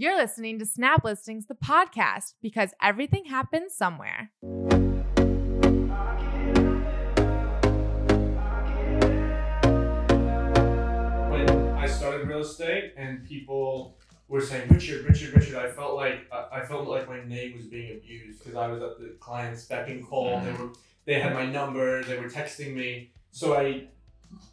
You're listening to Snap Listings, the podcast, because everything happens somewhere. when I started real estate and people were saying Richard, Richard, Richard, I felt like I I felt like my name was being abused because I was at the client's beck and call. They mm-hmm. were they had my number. They were texting me. So I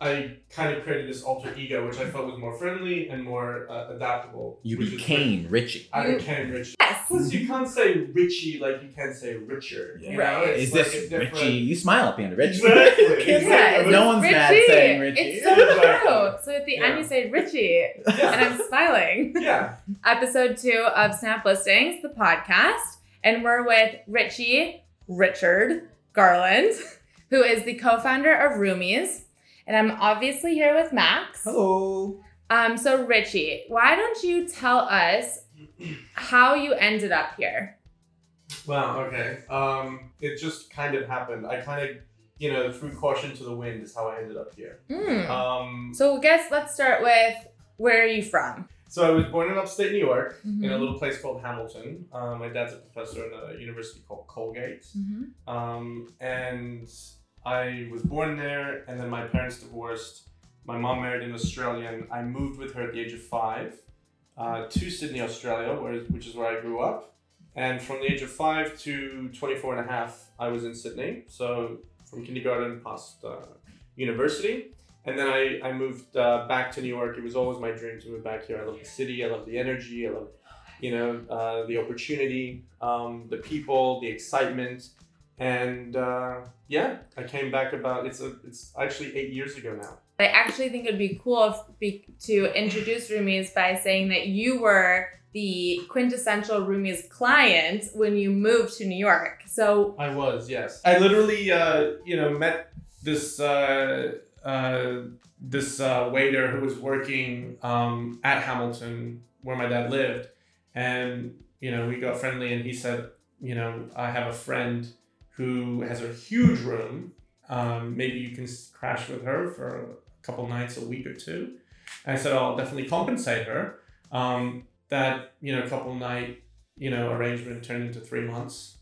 I kind of created this alter ego, which I felt was more friendly and more uh, adaptable. You became Richie. I You- became Richie. Yes. Plus, you can't say Richie like you can say Richard. You know? Right. It's Is like this different- Richie? You smile at the end of Richie. Exactly. Exactly. Yeah, no one's mad Richie. saying Richie. It's so Exactly. true. So at the Yeah. end, you say Richie, and I'm smiling. yeah. Episode two of Snap Listings, the podcast, and we're with Richie Richard Garland, who is the co-founder of Roomies, and I'm obviously here with Max. Hello. Um, so Richie, why don't you tell us how you ended up here? Wow. Okay. Um, it just kind of happened. I kind of, you know, threw caution to the wind is how I ended up here. Hmm. Um, So I guess let's start with where are you from? so I was born in upstate New York in a Mhm. little place called Hamilton. Um, my dad's a professor in a university called Colgate. Mm-hmm. Um, and I was born there, and then my parents divorced. My mom married an Australian. I moved with her at the age of five uh, to Sydney, Australia, where, which is where I grew up. And from the age of five to 24 and a half, I was in Sydney. So from kindergarten past uh, university. And then I, I moved uh, back to New York. It was always my dream to move back here. I love the city. I love the energy. I love, you know, uh, the opportunity, um, the people, the excitement. And uh, yeah, I came back about it's a it's actually eight years ago now. I actually think it'd be cool if be, to introduce Roomies by saying that you were the quintessential Roomies client when you moved to New York. So I was yes. I literally uh, you know met this uh, uh, this uh, waiter who was working um, at Hamilton where my dad lived, and you know we got friendly, and he said, you know, I have a friend who has a huge room. Um, maybe you can crash with her for a couple nights, a week or two. And I said, I'll definitely compensate her. Um, that you know, couple night you know arrangement turned into three months,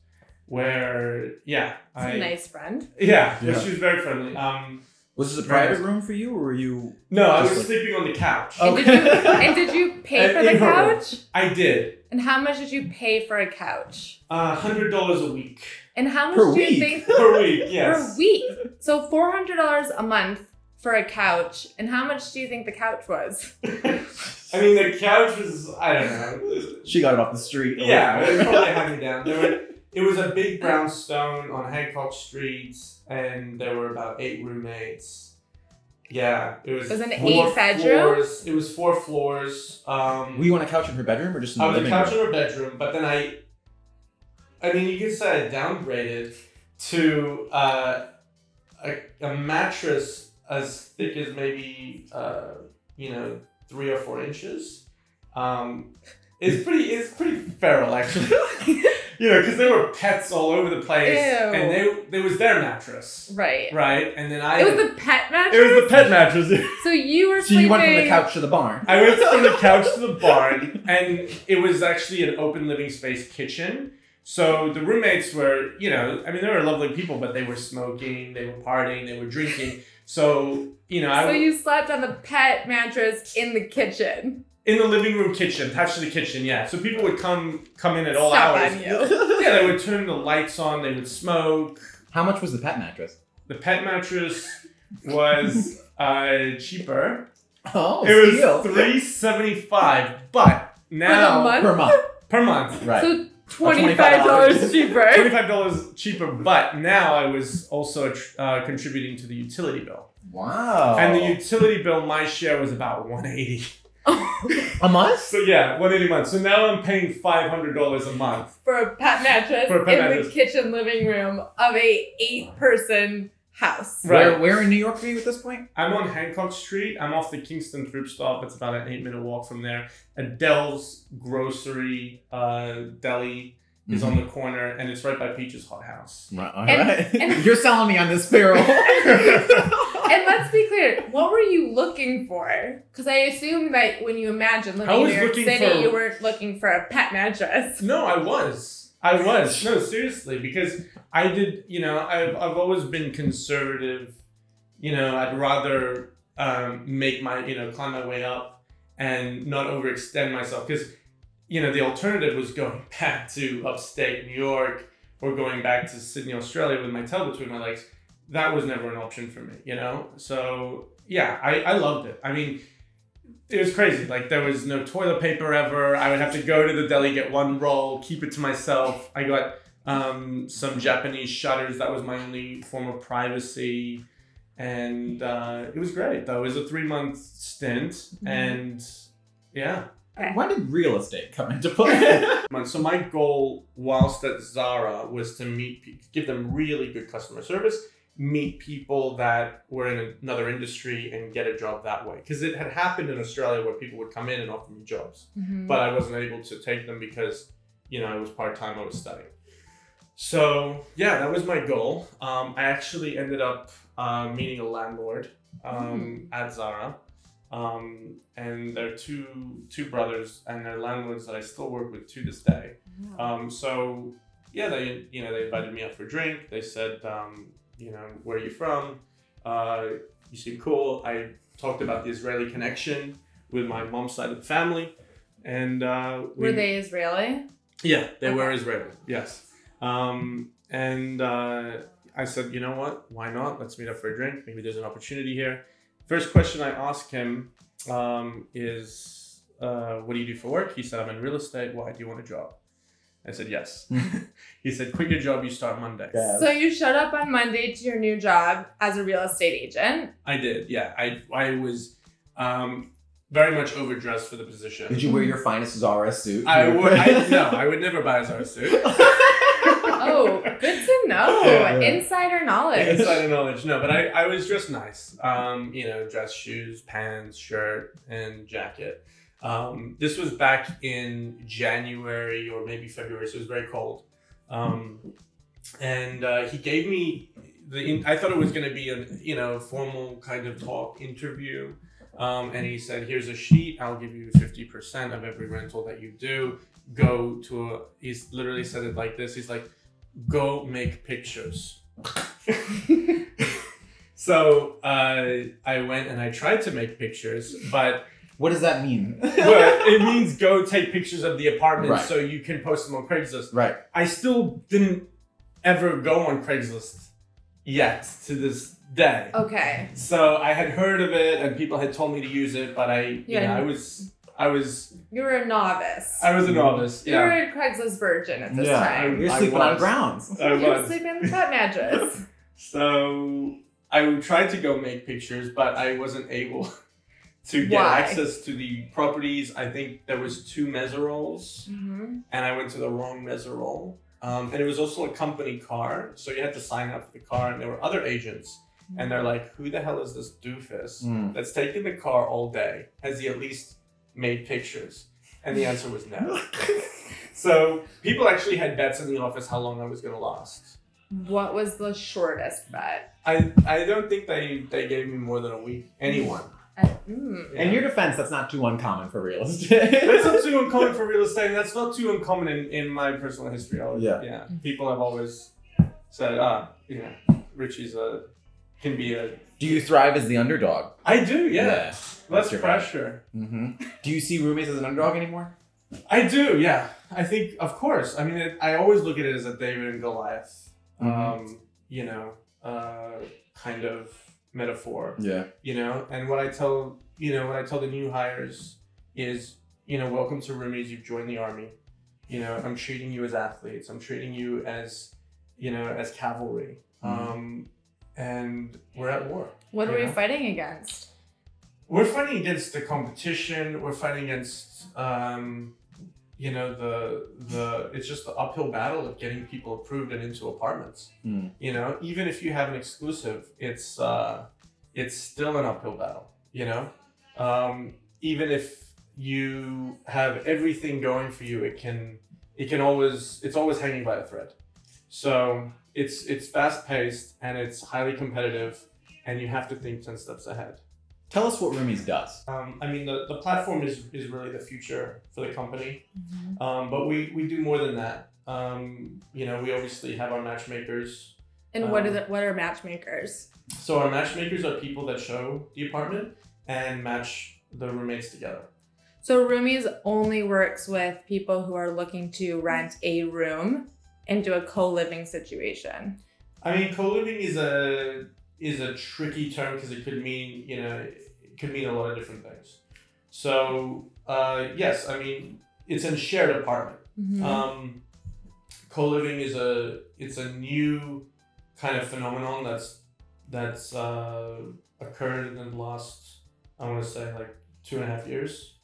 where yeah, it's I a nice friend. yeah, Yeah. she was very friendly. Um, Was this a private room for you, or were you? no, I Just was like- sleeping on the couch. Oh. And, did you, and did you pay for the in room. couch? I did. And how much did you pay for a couch? Uh, hundred dollars a week And how much Per do you week? think per week. Yes. per week? So four hundred dollars a month for a couch. And how much do you think the couch was? I mean, the couch was I don't know. She got it off the street. Yeah, it was probably hand me down. There were, it was a big brownstone on Hancock Street, and there were about eight roommates. Yeah, it was. It was an four eight-bedroom? floors. It was four floors. Um, Were you on a couch in her bedroom, or just in the I was a couch room? in her bedroom, but then I, I mean, you could say I downgraded to uh, a, a mattress as thick as maybe uh, you know three or four inches. Um, it's pretty. It's pretty feral, actually. you know, because there were pets all over the place, Ew. and they there was their mattress, Right. right? And then I. It was the pet mattress. It was the pet mattress. So you were So sleeping. you went from the couch to the barn. I went from the couch to the barn, and it was actually an open living space kitchen. So the roommates were, you know, I mean, they were lovely people, but they were smoking, they were partying, they were drinking. So, you know, I So you slept on the pet mattress in the kitchen. In the living room kitchen, attached to the kitchen, yeah. So people would come come in at all Stop hours. Yeah, they would turn the lights on, they would smoke. How much was the pet mattress? The pet mattress was uh, cheaper. Oh, It was steal. three seventy five, but now month? per month. per month. Right. So twenty five dollars cheaper. Twenty-five dollars cheaper, but now I was also tr- uh, contributing to the utility bill, wow. and the utility bill, my share was about one eighty. a month? So yeah, one eighty a month. So now I'm paying five hundred dollars a month. for a pet mattress For a pet in the kitchen living room of a eight person house. Right. Where, where in New York are you at this point? I'm on Hancock Street. I'm off the Kingston Throop Stop. It's about an eight-minute walk from there. Adele's Grocery uh, Deli is on the corner, and it's right by Peach's Hot House. Right, all And- right. and- You're selling me on this barrel. and let's be clear, what were you looking for? Because I assume that when you imagine living I in was New York City, for- you weren't looking for a pet mattress. No, I was. I was. No, seriously, because I did, you know, I've, I've always been conservative. You know, I'd rather um, make my, you know, climb my way up and not overextend myself. Because, you know, the alternative was going back to upstate New York or going back to Sydney, Australia with my tail between my legs. That was never an option for me, you know? So, yeah, I, I loved it. I mean, it was crazy. Like there was no toilet paper ever. I would have to go to the deli, get one roll, keep it to myself. I got um, some Japanese shutters. That was my only form of privacy, and uh, it was great. Though it was a three month stint, Mhm. and yeah. When did real estate come into play? So my goal whilst at Zara was to meet, give them really good customer service, meet people that were in another industry and get a job that way. Because it had happened in Australia where people would come in and offer me jobs, Mhm. but I wasn't able to take them because, you know, I was part time, I was studying. So yeah, that was my goal. Um, I actually ended up uh, meeting a landlord um, at Zara. Um, and they're two two brothers, and they're landlords that I still work with to this day. Um, so yeah, they you know they invited me out for a drink. They said, um, you know, where are you from? Uh, you seem cool. I talked about the Israeli connection with my mom's side of the family, and uh, we- Were they Israeli? yeah, they were Israeli. Yes. Um, and uh, I said, you know what? Why not? Let's meet up for a drink. Maybe there's an opportunity here. First question I asked him um, is, uh, what do you do for work? He said, I'm in real estate. Why do you want a job? I said, yes. he said, quit your job. You start Monday. Yeah. So you showed up on Monday to your new job as a real estate agent. I did. Yeah. I, I was um, very much overdressed for the position. Did you wear your finest Zara suit? I would. I, no, I would never buy a Zara suit. Oh, good to know. Yeah, yeah. Insider knowledge. Insider knowledge. No, but I, I was dressed nice. Um, you know, dress shoes, pants, shirt, and jacket. Um, this was back in January or maybe February, so it was very cold. Um, and uh, he gave me the. I thought it was going to be a you know formal kind of talk interview. Um, and he said, "Here's a sheet. I'll give you fifty percent of every rental that you do. Go to a." Literally said it like this. He's like, "Go make pictures." so uh, I went and I tried to make pictures, but What does that mean? well, it means go take pictures of the apartment Right. so you can post them on Craigslist. right. I still didn't ever go on Craigslist yet to this day. Okay. So I had heard of it and people had told me to use it, but I, you Yeah. know, I was, I was, You were a novice. I was a novice. You were Yeah, a Craigslist virgin at this yeah. time. You're I sleeping on was. grounds. I you were was. sleeping in the pet mattress. So I tried to go make pictures, but I wasn't able to get Why? access to the properties. I think there was two Meseroles. hmm and I went to the wrong Meserole. Um, and it was also a company car, so you had to sign up for the car, and there were other agents, and they're like, "Who the hell is this doofus Mm. that's taking the car all day? Has he at least made pictures?" And the answer was no. so people actually had bets in the office how long I was going to last. What was the shortest bet? I I don't think they they gave me more than a week. Anyone. Uh, mm. In your defense, that's not too uncommon for real estate. That's not too uncommon for real estate. and That's not too uncommon in, in my personal history. Always- Yeah. yeah. People have always said, ah, you know, Richie's a can be a. Do you thrive as the underdog? I do, yeah. That's Less your vibe. pressure. hmm Do you see roommates as an underdog anymore? I do, yeah. I think, of course. I mean, it, I always look at it as a David and Goliath, Mhm. um, you know, uh, kind of metaphor. Yeah. you know and what i tell you know what i tell the new hires is you know welcome to roomies you've joined the army you know i'm treating you as athletes i'm treating you as you know as cavalry Mhm. um and we're at war What are you we fighting against? we're fighting against the competition we're fighting against um you know the the it's just the uphill battle of getting people approved and into apartments Mm. you know even if you have an exclusive it's uh it's still an uphill battle you know um even if you have everything going for you it can it can always it's always hanging by a thread so it's it's fast paced and it's highly competitive and you have to think 10 steps ahead. Tell us what Roomies does. Um, I mean, the, the platform is, is really the future for the company, um, but we, we do more than that. Um, you know, we obviously have our matchmakers. And what are Um, the what are matchmakers? So our matchmakers are people that show the apartment and match the roommates together. So Roomies only works with people who are looking to rent a room into a co-living situation. I mean, co-living is a is a tricky term because it could mean you know it could mean a lot of different things. So uh, yes, I mean it's a shared apartment. Mhm. Um, co-living is a it's a new kind of phenomenon that's that's uh, occurred in the last I want to say like two and a half years,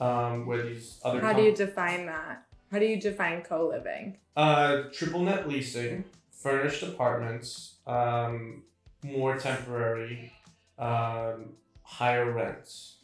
um, where these other How com- do you define that? How do you define co-living? uh, triple net leasing, furnished apartments, um, more temporary, um, higher rents.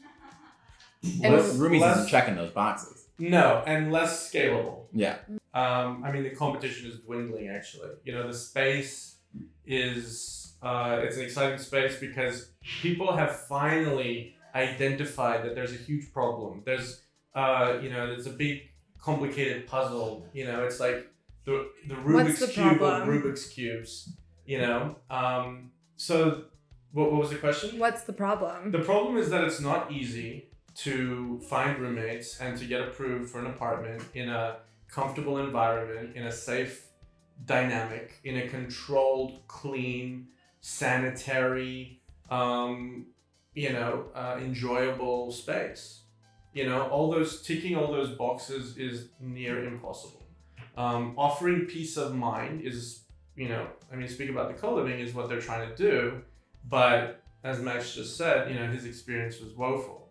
And Less- Roomies less- isn't checking those boxes. No, and less scalable. Yeah. Um, I mean, the competition is dwindling. Actually, you know, the space is uh, it's an exciting space because people have finally identified that there's a huge problem. There's uh, you know, there's a big complicated puzzle. You know, it's like the the Rubik's the cube of? Rubik's cubes. You know, um, so what, what was the question? What's the problem? The problem is that it's not easy to find roommates and to get approved for an apartment in a comfortable environment, in a safe dynamic, in a controlled, clean, sanitary, um, you know, uh, enjoyable space. You know, all those ticking all those boxes is near impossible. Um, offering peace of mind is, you know, I mean, speak about the co-living is what they're trying to do, but as Max just said, you know, his experience was woeful,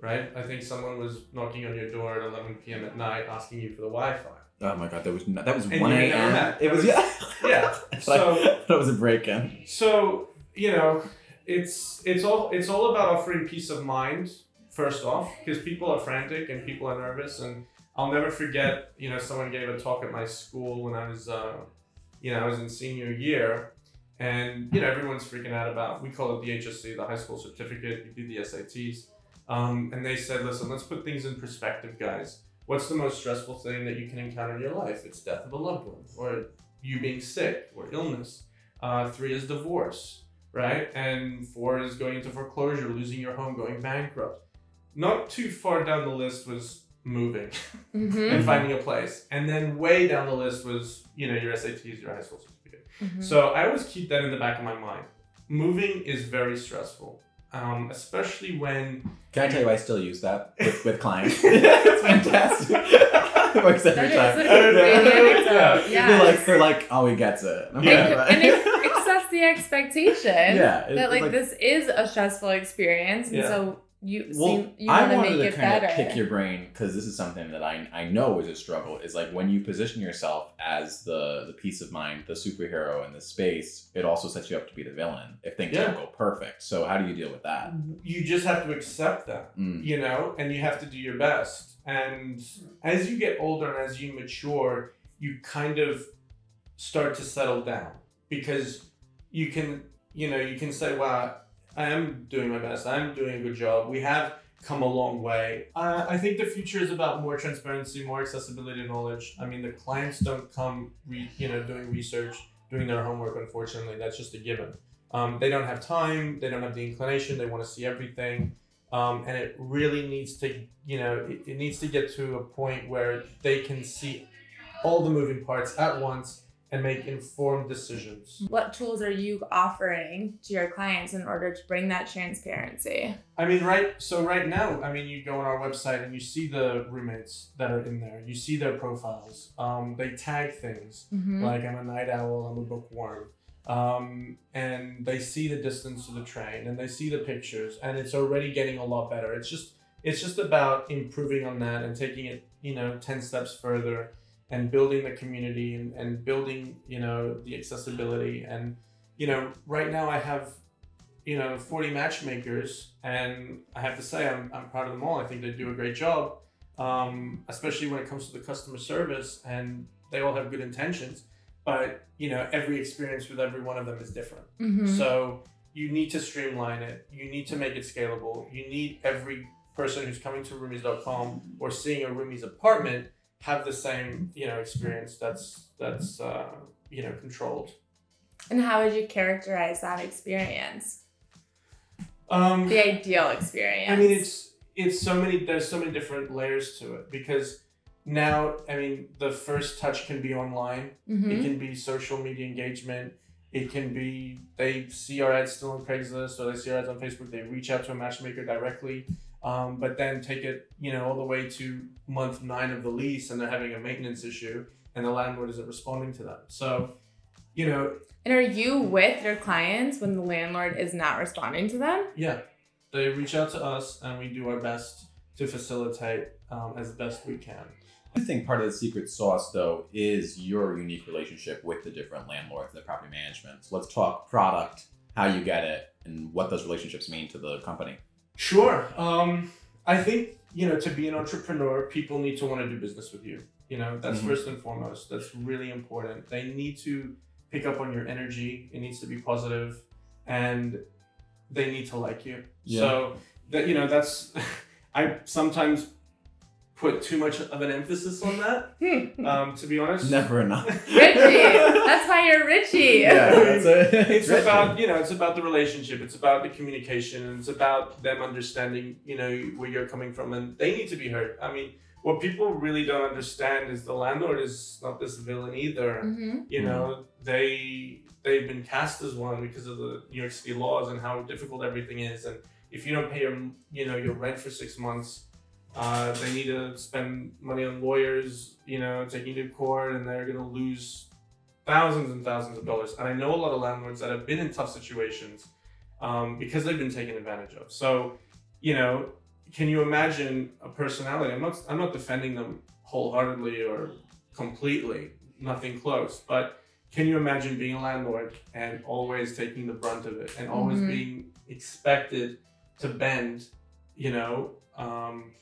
right? I think someone was knocking on your door at 11 p.m. at night asking you for the Wi-Fi. Oh my god, that was no, that was And one a.m. It was That yeah. Yeah. So it was a break-in. so you know, it's it's all it's all about offering peace of mind first off, because people are frantic and people are nervous, and I'll never forget. You know, someone gave a talk at my school when I was, uh, you know, I was in senior year, and you know, everyone's freaking out about. We call it the HSC, the high school certificate. You do the SATs, um, and they said, listen, let's put things in perspective, guys. What's the most stressful thing that you can encounter in your life? It's death of a loved one, or you being sick, or illness. Uh, three is divorce, right? And four is going into foreclosure, losing your home, going bankrupt. Not too far down the list was moving Mhm. and finding a place. And then way down the list was, you know, your SATs, your high school certificate. Mhm. So I always keep that in the back of my mind. Moving is very stressful, um, especially when Can I tell you I still use that with, with clients? it's fantastic. it works every That time. is a great anecdote. Yeah. Yeah. They're like they're like, oh, he gets it. I'm Yeah. like, and it, it sets the expectation yeah, it- that it's like, this is a stressful experience, and Yeah. so you Well, seem you I wanted make to it kind better. of kick your brain because this is something that I, I know is a struggle. Is like when you position yourself as the the peace of mind, the superhero in the space, it also sets you up to be the villain if things Yeah. don't go perfect. So how do you deal with that? you just have to accept that. Mm. you know, and you have to do your best. And as you get older and as you mature, you kind of start to settle down because you can, you know, you can say, wow, I am doing my best. I'm doing a good job. We have come a long way. Uh, I think the future is about more transparency, more accessibility to knowledge. I mean, the clients don't come, re- you know, doing research, doing their homework, unfortunately. That's just a given. Um, they don't have time, they don't have the inclination, they want to see everything um, and it really needs to you know it, it needs to get to a point where they can see all the moving parts at once and make informed decisions. What tools are you offering to your clients in order to bring that transparency? i mean right so right now i mean you go on our website and you see the roommates that are in there. You see their profiles. Um, they tag things Mhm. like i'm a night owl i'm a bookworm um, and they see the distance to the train and they see the pictures and it's already getting a lot better. It's just it's just about improving on that and taking it you know 10 steps further and building the community and, and building you know the accessibility and you know right now i have you know 40 matchmakers and i have to say i'm, I'm proud of them all i think they do a great job um, especially when it comes to the customer service and they all have good intentions but you know every experience with every one of them is different Mhm. so you need to streamline it. You need to make it scalable. You need every person who's coming to roomies.com or seeing a roomies apartment have the same you know experience that's that's uh, you know controlled. And how would you characterize that experience? Um, The ideal experience. I mean, it's it's so many. There's so many different layers to it because now, I mean, the first touch can be online. It Mhm. can be social media engagement. It can be they see our ads still on Craigslist or they see our ads on Facebook. They reach out to a matchmaker directly, um, but then take it, you know, all the way to month nine of the lease, and they're having a maintenance issue, and the landlord isn't responding to them. So, you know, And are you with your clients when the landlord is not responding to them? Yeah, they reach out to us, and we do our best to facilitate um, as best we can. I think part of the secret sauce, though, is your unique relationship with the different landlords and the property management. So let's talk product, how you get it, and what those relationships mean to the company. Sure. Um, I think you know to be an entrepreneur, people need to want to do business with you. You know that's Mhm. first and foremost. That's really important. They need to pick up on your energy. It needs to be positive, and they need to like you. Yeah. So that you know that's I sometimes put too much of an emphasis on that. Um, to be honest, Never enough. Richie. That's why you're Richie. yeah, that's it. it's about you know it's about the relationship it's about the communication and it's about them understanding you know where you're coming from and they need to be heard i mean what people really don't understand is the landlord is not this villain either hmm you know they they've been cast as one because of the new york city laws and how difficult everything is and if you don't pay your you know your rent for six months uh, they need to spend money on lawyers you know taking to court and they're going to lose thousands and thousands of dollars. And i know a lot of landlords that have been in tough situations um, because they've been taken advantage of. So you know can you imagine a personality? I'm not i'm not defending them wholeheartedly or completely nothing close but can you imagine being a landlord and always taking the brunt of it and always Mhm. being expected to bend you know um,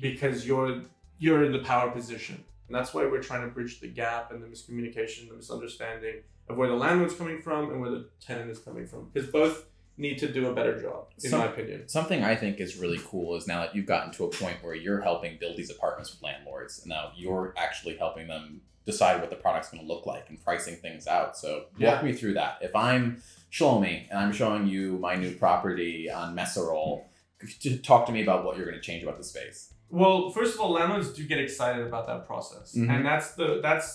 because you're you're in the power position and that's why we're trying to bridge the gap and the miscommunication the misunderstanding of where the landlord's coming from and where the tenant is coming from because both need to do a better job in Some- my opinion Something I think is really cool is now that you've gotten to a point where you're helping build these apartments with landlords, and now you're actually helping them decide what the product's going to look like and pricing things out. So walk Yeah. me through that. If I'm Shlomi and I'm showing you my new property on Meserole, talk to me about what you're going to change about the space. Well, first of all, landlords do get excited about that process, Mhm. and that's the that's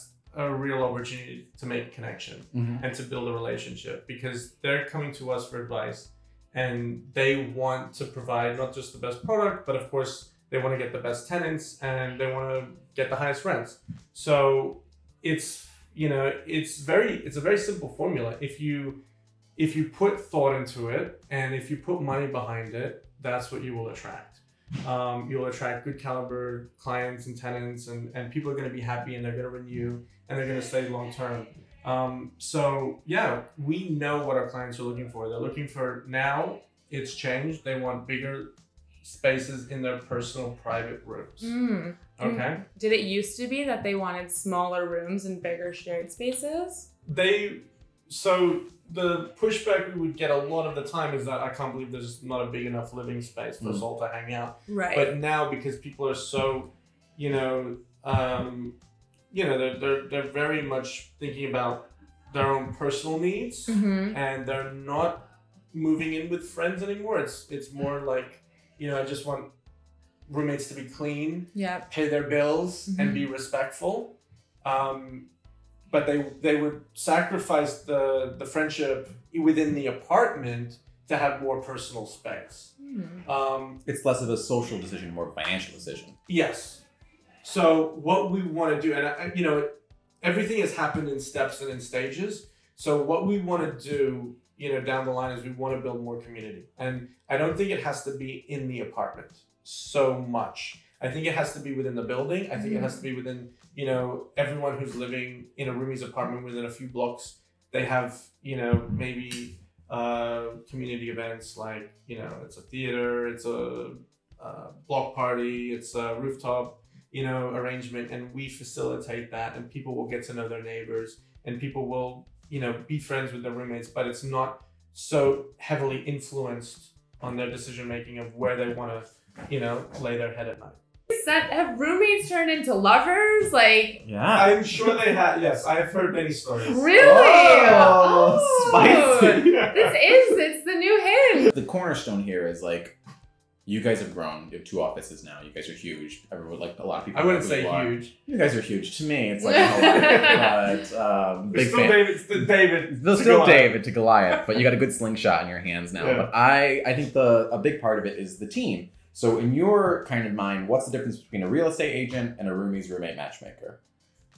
a real opportunity to make a connection Mm-hmm. and to build a relationship because they're coming to us for advice, and they want to provide not just the best product, but of course they want to get the best tenants and they want to get the highest rents. So it's you know it's very it's a very simple formula. If you if you put thought into it and if you put money behind it, that's what you will attract um, you'll attract good caliber clients and tenants and, and people are going to be happy and they're going to renew and they're going to stay long term um, so yeah we know what our clients are looking for. They're looking for now it's changed. They want bigger spaces in their personal private rooms. Mm. okay. Did it used to be that they wanted smaller rooms and bigger shared spaces? they so the pushback we would get a lot of the time is that i can't believe there's not a big enough living space for us Mm. all to hang out Right. but now because people are so you know um, you know they're, they're, they're very much thinking about their own personal needs hmm and they're not moving in with friends anymore it's it's more like you know i just want roommates to be clean Yep. pay their bills and Mhm. be respectful um, but they they would sacrifice the the friendship within the apartment to have more personal space Hmm. um, It's less of a social decision, more of a financial decision. Yes. So what we want to do, and I, you know, everything has happened in steps and in stages. So what we want to do, you know, down the line is we want to build more community, and I don't think it has to be in the apartment so much. I think it has to be within the building. I think it has to be within, you know, everyone who's living in a roomie's apartment within a few blocks. They have, you know, maybe uh, community events like, you know, it's a theater, it's a uh, block party, it's a rooftop, you know, arrangement, and we facilitate that, and people will get to know their neighbors, and people will, you know, be friends with their roommates, but it's not so heavily influenced on their decision making of where they want to, you know, lay their head at night. Set, have roommates turned into lovers? Like, Yeah. I'm sure they have. Yes, I've heard many stories. really? Oh, spicy. This is, it's the new hint. The cornerstone here is like, you guys have grown. You have two offices now. You guys are huge. Everyone, like a lot of people. I wouldn't say you are. huge. You guys are huge. To me, it's like, a but um, There's big still fan. David. It's the David. There's to still David to Goliath, but you got a good slingshot in your hands now. Yeah. But I, I think the a big part of it is the team. So in your kind of mind, what's the difference between a real estate agent and a roomie's roommate matchmaker?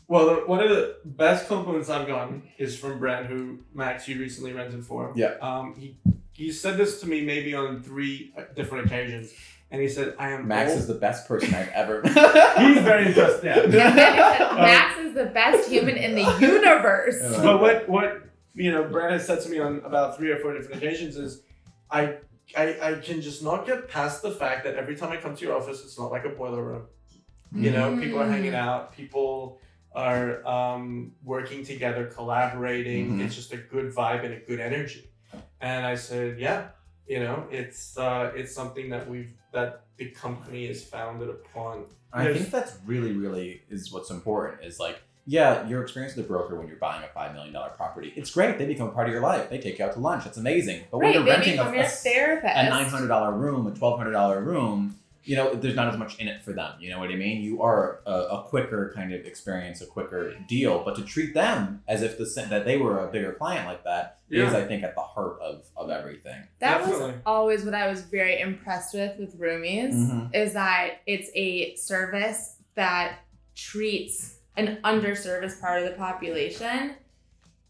Well, the, one of the best compliments I've gotten is from Brent, who Max you recently rented for. Yeah. Um, he he said this to me maybe on three uh, different occasions, and he said, "I am Max old." is the best person I've ever. Met. He's very impressed. Yeah. Max is the best human in the universe. But what what you know Brent has said to me on about three or four different occasions is, I. I, I can just not get past the fact that every time I come to your office, it's not like a boiler room. You know, people are hanging out, people are um, working together, collaborating. Mhm. It's just a good vibe and a good energy. And I said, yeah, you know, it's uh, it's something that we've that the company is founded upon. I Yes. think that's really, really is what's important. Is like, yeah, your experience with a broker when you're buying a five million dollar property, it's great. They become a part of your life. They take you out to lunch. That's amazing. But when you're renting a, become your a, a nine hundred dollar room, a twelve hundred dollar room, you know, there's not as much in it for them. You know what I mean? You are a, a quicker kind of experience, a quicker deal. But to treat them as if the that they were a bigger client like that is, Yeah. I think, at the heart of of everything. That was always what I was very impressed with with roomies Mhm. is that it's a service that treats an underserviced part of the population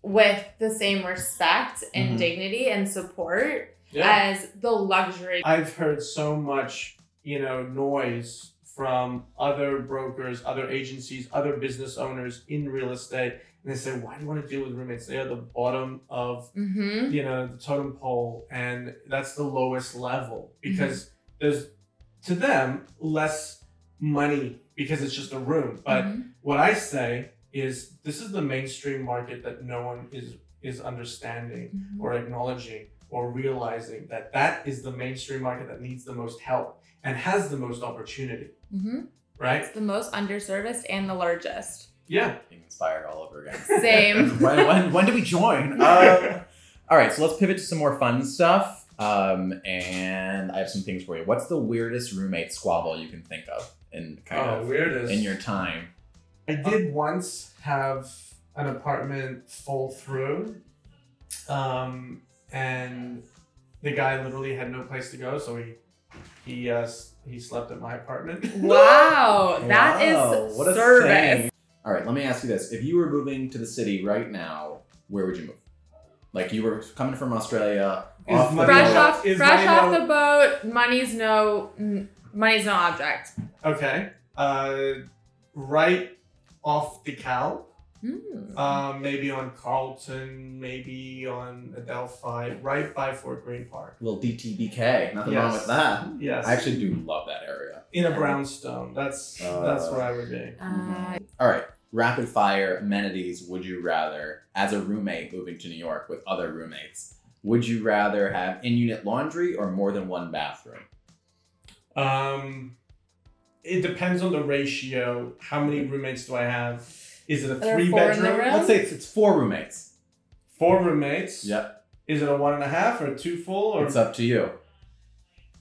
with the same respect and Mhm. dignity and support Yeah. as the luxury. I've heard so much, you know, noise from other brokers, other agencies, other business owners in real estate. And they say, why do you want to deal with roommates? They are the bottom of Mm-hmm. you know the totem pole and that's the lowest level because there's to them less money because it's just a room but Mm-hmm. what i say is this is the mainstream market that no one is is understanding Mm-hmm. or acknowledging or realizing that that is the mainstream market that needs the most help and has the most opportunity Mm-hmm. right It's the most underserviced and the largest. yeah Being inspired all over again. Same. when, when, when do we join? Um, all right, so let's pivot to some more fun stuff. Um, and I have some things for you. What's the weirdest roommate squabble you can think of in kind oh of weird is in your time? I did once have an apartment full through, um, and the guy literally had no place to go, so he he uh, he slept at my apartment. Wow, that is Wow, what a service. saying. All right, let me ask you this: If you were moving to the city right now, where would you move? Like you were coming from Australia, Is off the Fresh no- off, is fresh money off no- the boat. Money's no, mm, money's no object. Okay, uh, right off the Cal, Mm. um, maybe on Carlton, maybe on Adelphi, right by Fort Greene Park. little DTBK. Nothing wrong Yes. with that. Yes, I actually do love that area. in a brownstone. That's that's Uh, where I would be. Uh, All right, rapid fire amenities. Would you rather, as a roommate moving to New York with other roommates, would you rather have in-unit laundry or more than one bathroom? Um, it depends on the ratio. How many roommates do I have? Is it a there three four in the bedroom? room? Let's say it's, it's four roommates. Four roommates. Yep, Is it a one and a half or a two full? Or it's up to you.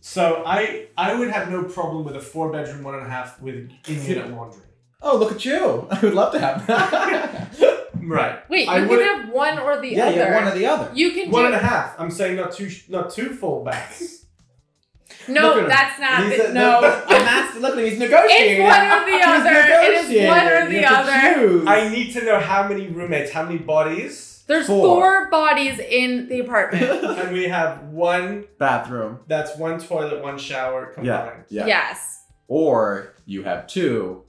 so I I would have no problem with a four bedroom one and a half with in unit laundry. Oh, look at you! I would love to have that. Right. wait, you I can have one or the yeah, other. you have one or the other. You can One do and a half. I'm saying not two not two full baths. Look at no. him. That's not He's the, a- no. I'm asking. Look at him. He's negotiating. It's one or the other. It is one or the You have other. choose. I need to know how many roommates, how many bodies, There's Four. four. bodies in the apartment. and we have one bathroom. that's one toilet, one shower combined. Yeah. Yes, Or you have two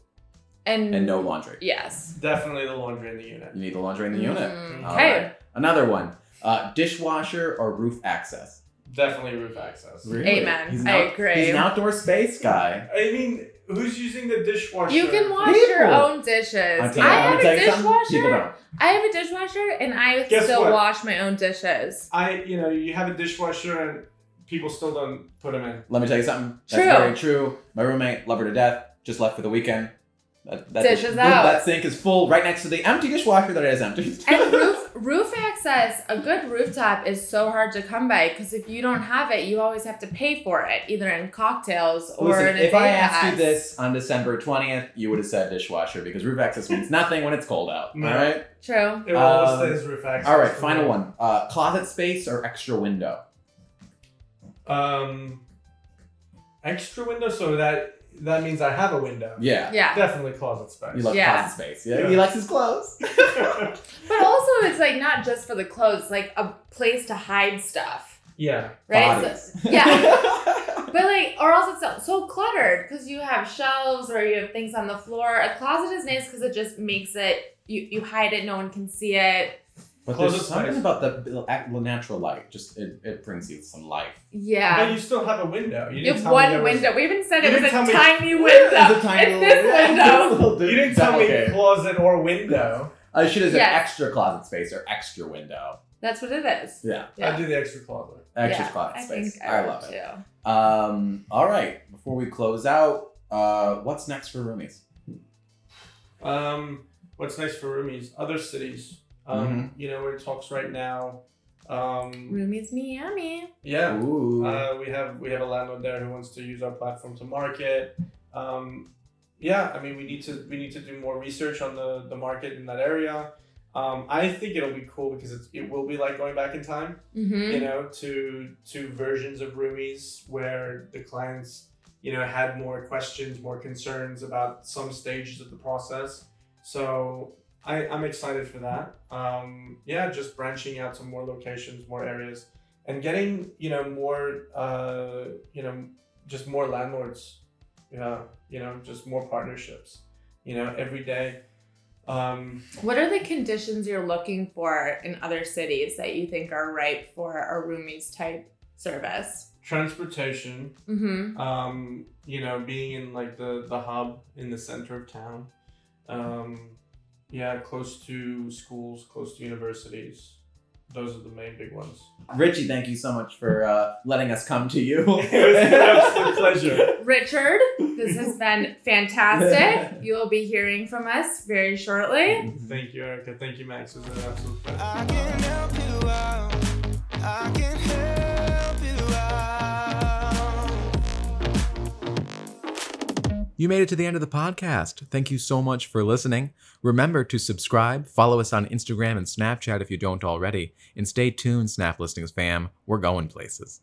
and and no laundry. Yes. Definitely the laundry in the unit. You need the laundry in the unit. Mm, All Okay. right. Another one. Uh, dishwasher or roof access. Definitely roof access. Amen. He's an I out- agree. He's an outdoor space guy. I mean, who's using the dishwasher? You can wash People. your own dishes. I'm I telling you, I'm have a tell you something. People dishwasher. I have a dishwasher, and I Guess still what? wash my own dishes. I, you know, you have a dishwasher and people still don't put them in. Let me tell you something. That's True. very true. My roommate, love her to death, just left for the weekend. That, that Dishes dish- out. That sink is full right next to the empty dishwasher that is empty. And roof roof access, a good rooftop is so hard to come by because if you don't have it, you always have to pay for it, either in cocktails or Listen, in a if day I asked you this on December 20th, you would have said dishwasher because roof access means nothing when it's cold out. No. All right? It True. will Um, stay as roof access. All right, final me. one. Uh, closet space or extra window? Um, extra window, so that that means I have a window. Yeah. Yeah. Definitely closet space. He loves Yeah. closet space. Yeah, Yeah. he likes his clothes. But also, it's like not just for the clothes, it's like a place to hide stuff, yeah. right? Bodies. So- yeah. But like, or else it's so, so cluttered because you have shelves or you have things on the floor. A closet is nice because it just makes it you you hide it, no one can see it. But Closet there's something space. about the, the act- the natural light. Just it, it brings you some life. Yeah. But you still have a window. You, You didn't have tell me one there was- window. We even said it was a tell me- tiny window. It's a tiny It's little- this yeah, window. this little You didn't tell okay. me closet or window. I should have said Yes. extra closet space or extra window. That's what it is. Yeah, Yeah. I do the extra closet. extra Yeah, closet I space. think I, I, love would it. too. Um, all right, before we close out, uh, what's next for roomies? Um, what's nice for roomies? Other cities. Um, Mm-hmm. you know, we're in talks right now. Um, Roomies Miami. yeah. Ooh. Uh, we have we have a landlord there who wants to use our platform to market. Um, yeah, I mean we need to we need to do more research on the, the market in that area. Um, I think it'll be cool because it's, it will be like going back in time, Mm-hmm. you know, to to versions of roomies where the clients, you know, had more questions, more concerns about some stages of the process. So I, I'm excited for that. Um, yeah, just branching out to more locations, more areas, and getting you know more uh, you know just more landlords. Yeah, you know, just more partnerships. You know, every day. Um, What are the conditions you're looking for in other cities that you think are ripe for a roomies type service? transportation. Mm-hmm. Um, you know, being in like the the hub in the center of town. Um, yeah, close to schools, close to universities. Those are the main big ones. Richie, thank you so much for uh, letting us come to you. it was an absolute pleasure. Richard, this has been fantastic. You will be hearing from us very shortly. Thank you, Erica. Thank you, Max. It was an absolute pleasure. You made it to the end of the podcast. Thank you so much for listening. Remember to subscribe, follow us on Instagram and Snapchat if you don't already, and stay tuned, Snap Listings fam. We're going places.